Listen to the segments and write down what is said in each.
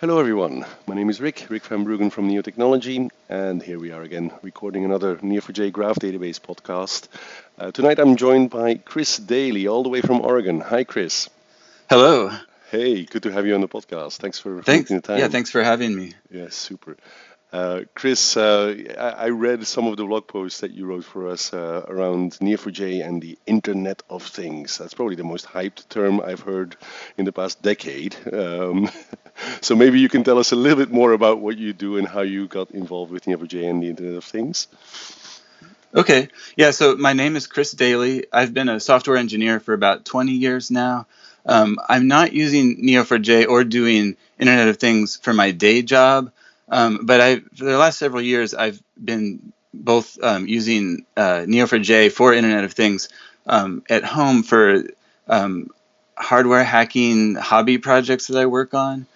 Hello everyone, my name is Rick, Rick van Bruggen from Neotechnology, and here we are again recording another Neo4j Graph Database podcast. Uh, tonight I'm joined by Chris Daly, all the way from Oregon. Hi Chris. Hello. Hey, good to have you on the podcast. Thanks for thanks, taking the time. Yeah, thanks for having me. Yeah, super. Uh, Chris, uh, I, I read some of the blog posts that you wrote for us uh, around Neo4j and the Internet of Things. That's probably the most hyped term I've heard in the past decade. Um, so maybe you can tell us a little bit more about what you do and how you got involved with Neo4j and the Internet of Things. Okay. Yeah, so my name is Chris Daly. I've been a software engineer for about 20 years now. Um, I'm not using Neo4j or doing Internet of Things for my day job. Um, but I, for the last several years, I've been both um, using uh, Neo4j for Internet of Things um, at home for um, hardware hacking hobby projects that I work on.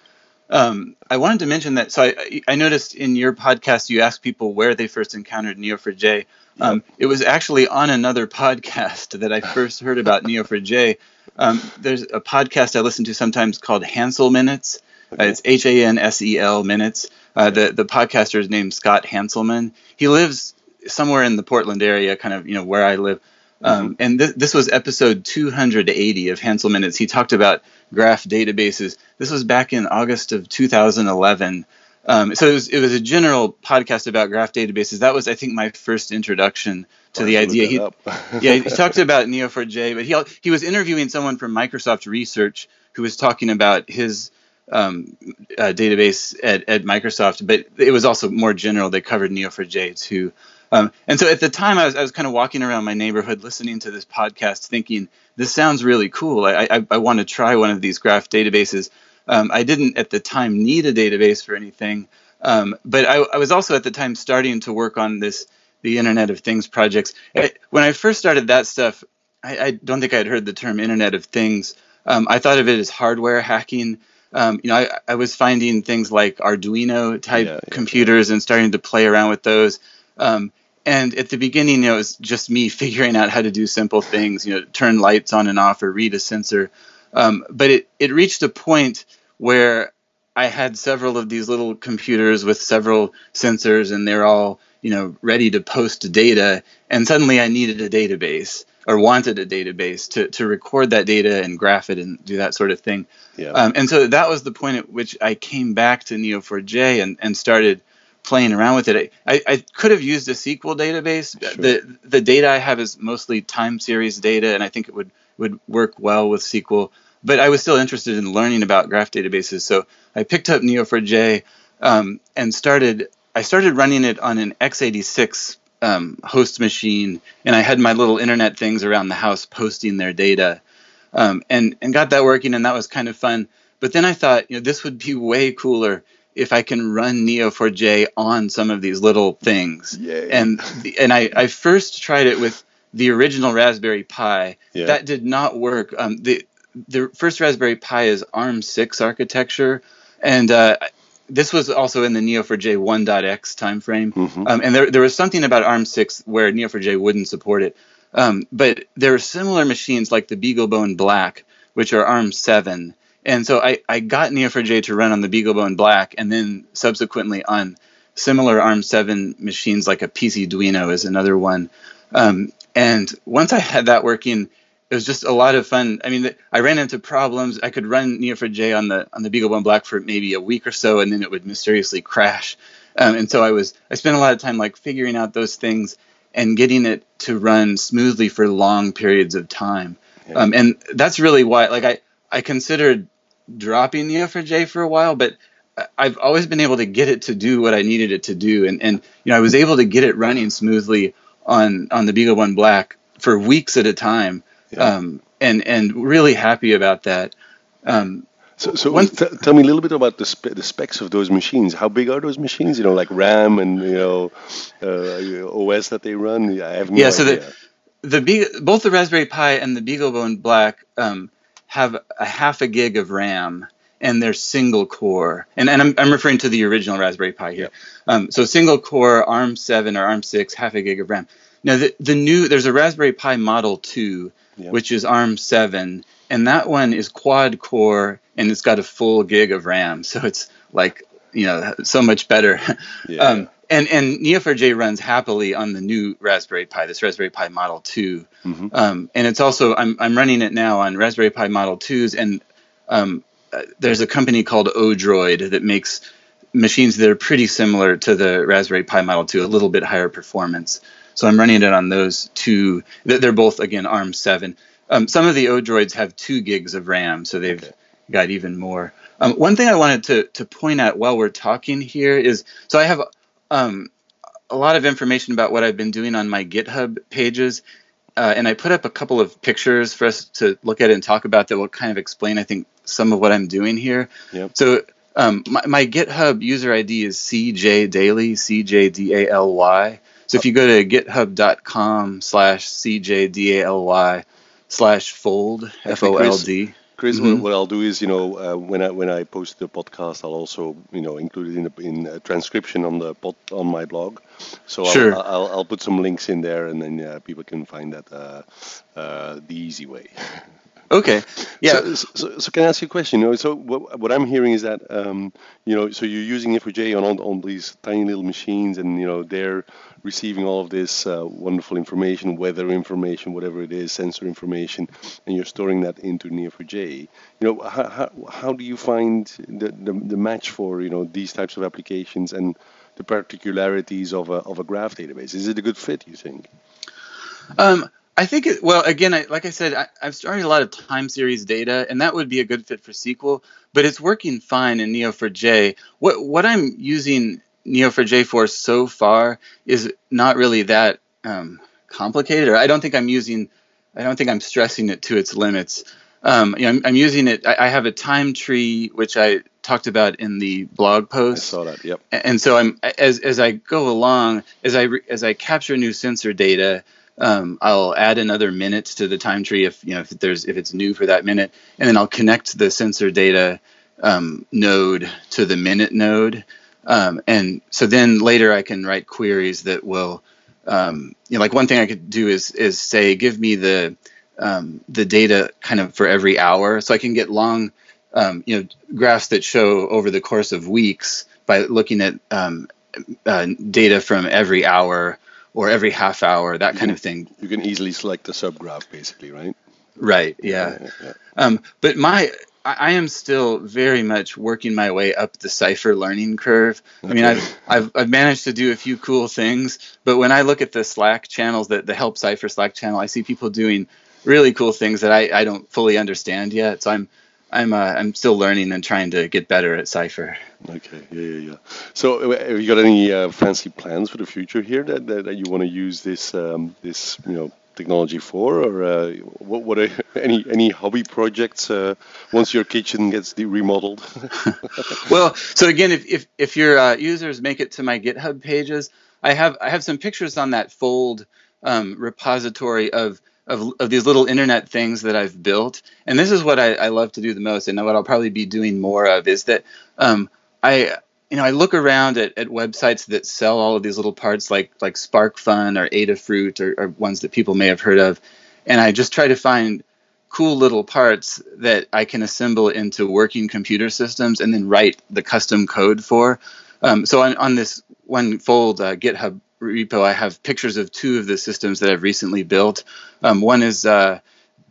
Um, I wanted to mention that. So I, I, noticed in your podcast you asked people where they first encountered Neo4j. Um, yep. It was actually on another podcast that I first heard about Neo4j. Um, there's a podcast I listen to sometimes called Hanselminutes. Okay. Uh, it's H A N S E L Minutes. Uh, the the podcaster is named Scott Hanselman. He lives somewhere in the Portland area, kind of you know where I live. Um. And th- this was episode 280 of Hanselminutes. He talked about graph databases. This was back in August of 2011. Um, so it was, it was a general podcast about graph databases. That was, I think, my first introduction to oh, the idea. He, yeah, he talked about Neo4j, but he he was interviewing someone from Microsoft Research who was talking about his um, uh, database at, at Microsoft, but it was also more general. They covered Neo4j too. Um, and so at the time, I was, I was kind of walking around my neighborhood listening to this podcast, thinking, this sounds really cool. I, I, I want to try one of these graph databases. Um, I didn't at the time need a database for anything, um, but I, I, was also at the time starting to work on this the Internet of Things projects. I, when I first started that stuff, I, I, don't think I'd heard the term Internet of Things. Um, I thought of it as hardware hacking um, you know, I, I, was finding things like Arduino type yeah, yeah, computers yeah. and starting to play around with those. Um, and at the beginning, you know, it was just me figuring out how to do simple things, you know, turn lights on and off or read a sensor. Um, but it, it reached a point where I had several of these little computers with several sensors and they're all, you know, ready to post data. And suddenly I needed a database or wanted a database to, to record that data and graph it and do that sort of thing. Yeah. Um, and so that was the point at which I came back to Neo4j and, and started playing around with it. I, I could have used a SQL database. Sure. The the data I have is mostly time series data, and I think it would would work well with SQL. But I was still interested in learning about graph databases, so I picked up Neo4j um, and started. I started running it on an x86 um, host machine, and I had my little internet things around the house posting their data, um, and and got that working, and that was kind of fun. But then I thought, you know, this would be way cooler if I can run Neo4j on some of these little things. Yay. And and I, I first tried it with the original Raspberry Pi. Yeah. That did not work. Um, the the first Raspberry Pi is ARM6 architecture, and uh, this was also in the Neo4j 1.x timeframe. Mm-hmm. Um, and there, there was something about ARM6 where Neo4j wouldn't support it. Um, but there are similar machines like the BeagleBone Black, which are ARM7. And so I, I got Neo4j to run on the BeagleBone Black and then subsequently on similar ARM7 machines like a PCDuino is another one. Um, and once I had that working, it was just a lot of fun. I mean, I ran into problems. I could run Neo4j on the on the BeagleBone Black for maybe a week or so, and then it would mysteriously crash. Um, and so I was I spent a lot of time like figuring out those things and getting it to run smoothly for long periods of time. Yeah. Um, and that's really why, like, I I considered dropping Neo4j for a while, but I've always been able to get it to do what I needed it to do, and and you know I was able to get it running smoothly on on the BeagleBone Black for weeks at a time yeah. um, and and really happy about that. Um, so, so one, t- tell me a little bit about the, spe- the specs of those machines. How big are those machines? You know, like RAM and you know uh, OS that they run. I have no yeah. So idea. the the both the Raspberry Pi and the BeagleBone Black um, have a half a gig of RAM and they're single core. And, and I'm, I'm referring to the original Raspberry Pi here. Yeah. Um, so single core ARM7 or ARM6, half a gig of RAM. Now the, the new there's a Raspberry Pi Model 2 yep. which is ARM seven, and that one is quad core and it's got a full gig of RAM. So it's like you know so much better. Yeah. um, and and Neo4j runs happily on the new Raspberry Pi, this Raspberry Pi Model 2. Mm-hmm. Um, and it's also I'm I'm running it now on Raspberry Pi Model 2s, and um, uh, there's a company called Odroid that makes machines that are pretty similar to the Raspberry Pi Model 2, a little bit higher performance. So I'm running it on those two. They're both again ARM 7. Um, some of the Odroids have two gigs of RAM, so they've okay. got even more. Um, one thing I wanted to to point out while we're talking here is so I have um, a lot of information about what I've been doing on my GitHub pages. Uh, and I put up a couple of pictures for us to look at and talk about that will kind of explain, I think, some of what I'm doing here. Yep. So um, my, my, GitHub user ID is CJ Daly, C J D A L Y. So if you go to github.com slash CJDALY slash fold, F O L D. Chris, mm-hmm. what I'll do is, you know, uh, when I when I post the podcast, I'll also, you know, include it in the in a transcription on the pod, on my blog. So sure. I'll, I'll, I'll put some links in there, and then uh, people can find that uh, uh the easy way. Okay. Yeah. So, so, so, can I ask you a question? You know, so what, what I'm hearing is that um, you know, so you're using Neo4j on on these tiny little machines, and you know, they're receiving all of this uh, wonderful information, weather information, whatever it is, sensor information, and you're storing that into Neo4j. You know, how, how, how do you find the, the, the match for you know these types of applications and the particularities of a of a graph database? Is it a good fit? You think? Um, I think it, well, again, I, like I said, I, have started a lot of time series data, and that would be a good fit for SQL. But it's working fine in Neo4j. What what I'm using Neo4j for so far is not really that um, complicated, or I don't think I'm using, I don't think I'm stressing it to its limits. Um, you know, I'm, I'm, using it. I, I, have a time tree which I talked about in the blog post. I saw that. Yep. And so I'm as as I go along, as I as I capture new sensor data um, I'll add another minute to the time tree if you know if there's if it's new for that minute, and then I'll connect the sensor data um, node to the minute node, um, and so then later I can write queries that will, um, you know, like one thing I could do is is say give me the um, the data kind of for every hour, so I can get long, um, you know, graphs that show over the course of weeks by looking at uh, data from every hour or every half hour, that you kind can, of thing. You can easily select the subgraph, basically, right? Right. Yeah. yeah, yeah. Um, but my I am still very much working my way up the Cypher learning curve. Okay. I mean, I've, I've, I've managed to do a few cool things, but when I look at the Slack channels, that the Help Cypher Slack channel, I see people doing really cool things that I, I don't fully understand yet. So I'm I'm uh, I'm still learning and trying to get better at Cypher. Okay, yeah, yeah, yeah. So, uh, have you got any uh, fancy plans for the future here that, that, that you want to use this um, this you know technology for, or uh, what what are any any hobby projects uh, once your kitchen gets remodeled? well, so again, if if, if your uh, users make it to my GitHub pages, I have I have some pictures on that fold um, repository of of, of these little internet things that I've built. And this is what I, I love to do the most, and what I'll probably be doing more of is that um, I you know I look around at, at websites that sell all of these little parts like like SparkFun or Adafruit or, or ones that people may have heard of, and I just try to find cool little parts that I can assemble into working computer systems and then write the custom code for. Um, so on, on this one fold uh, GitHub repo, I have pictures of two of the systems that I've recently built. Um, one is uh,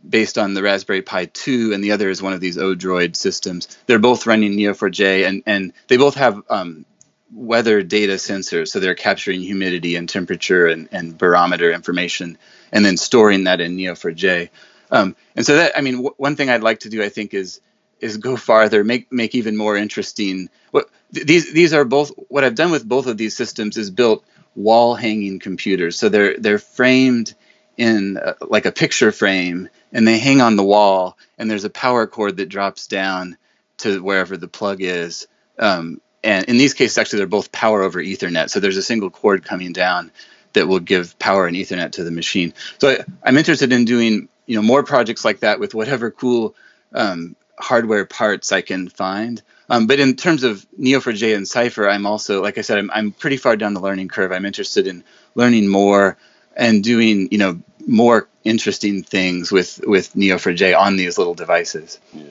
based on the Raspberry Pi 2, and the other is one of these Odroid systems. They're both running Neo4j, and, and they both have um, weather data sensors, so they're capturing humidity and temperature and, and barometer information, and then storing that in Neo4j. Um, and so that, I mean, w- one thing I'd like to do, I think, is is go farther, make make even more interesting. What these these are both. What I've done with both of these systems is built wall hanging computers. So they're they're framed in uh, like a picture frame and they hang on the wall and there's a power cord that drops down to wherever the plug is. Um, and in these cases, actually, they're both power over Ethernet. So there's a single cord coming down that will give power and Ethernet to the machine. So I, am interested in doing you know more projects like that with whatever cool um, hardware parts I can find. Um, but in terms of Neo4j and Cypher, I'm also, like I said, I'm, I'm pretty far down the learning curve. I'm interested in learning more and doing, you know, more interesting things with with Neo4j on these little devices. Yeah,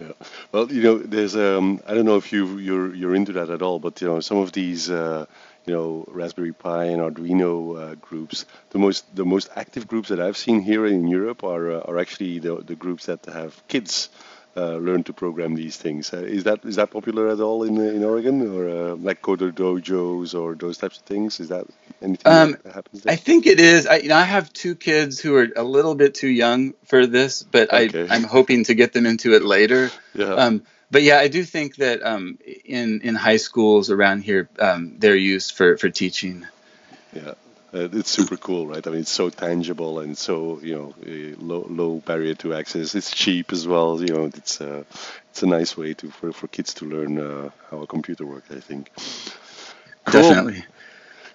yeah. Well, you know, there's um, I don't know if you you're you're into that at all, but you know, some of these. Uh, you know, Raspberry Pi and Arduino uh, groups. The most the most active groups that I've seen here in Europe are uh, are actually the the groups that have kids uh, learn to program these things. Uh, is that is that popular at all in in Oregon or uh, like coder dojos or those types of things? Is that anything um, that happens? There? I think it is. I you know I have two kids who are a little bit too young for this, but okay. I I'm hoping to get them into it later. Yeah. Um, but yeah, I do think that um, in in high schools around here, um, they're used for for teaching. Yeah, it's super cool, right? I mean, it's so tangible and so you know low low barrier to access. It's cheap as well. You know, it's uh, it's a nice way to for, for kids to learn uh, how a computer works. I think. Cool. Definitely.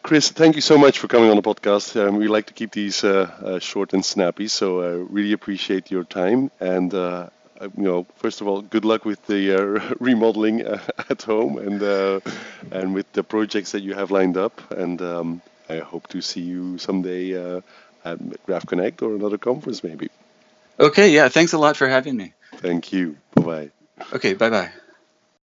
Chris, thank you so much for coming on the podcast. Um, we like to keep these uh, uh, short and snappy, so I really appreciate your time. And uh, uh you know, first of all, good luck with the uh, remodeling uh, at home and and with the projects that you have lined up. And um, I hope to see you someday uh, at GraphConnect or another conference, maybe. Okay, yeah. Thanks a lot for having me. Thank you. Bye bye. Okay, bye bye.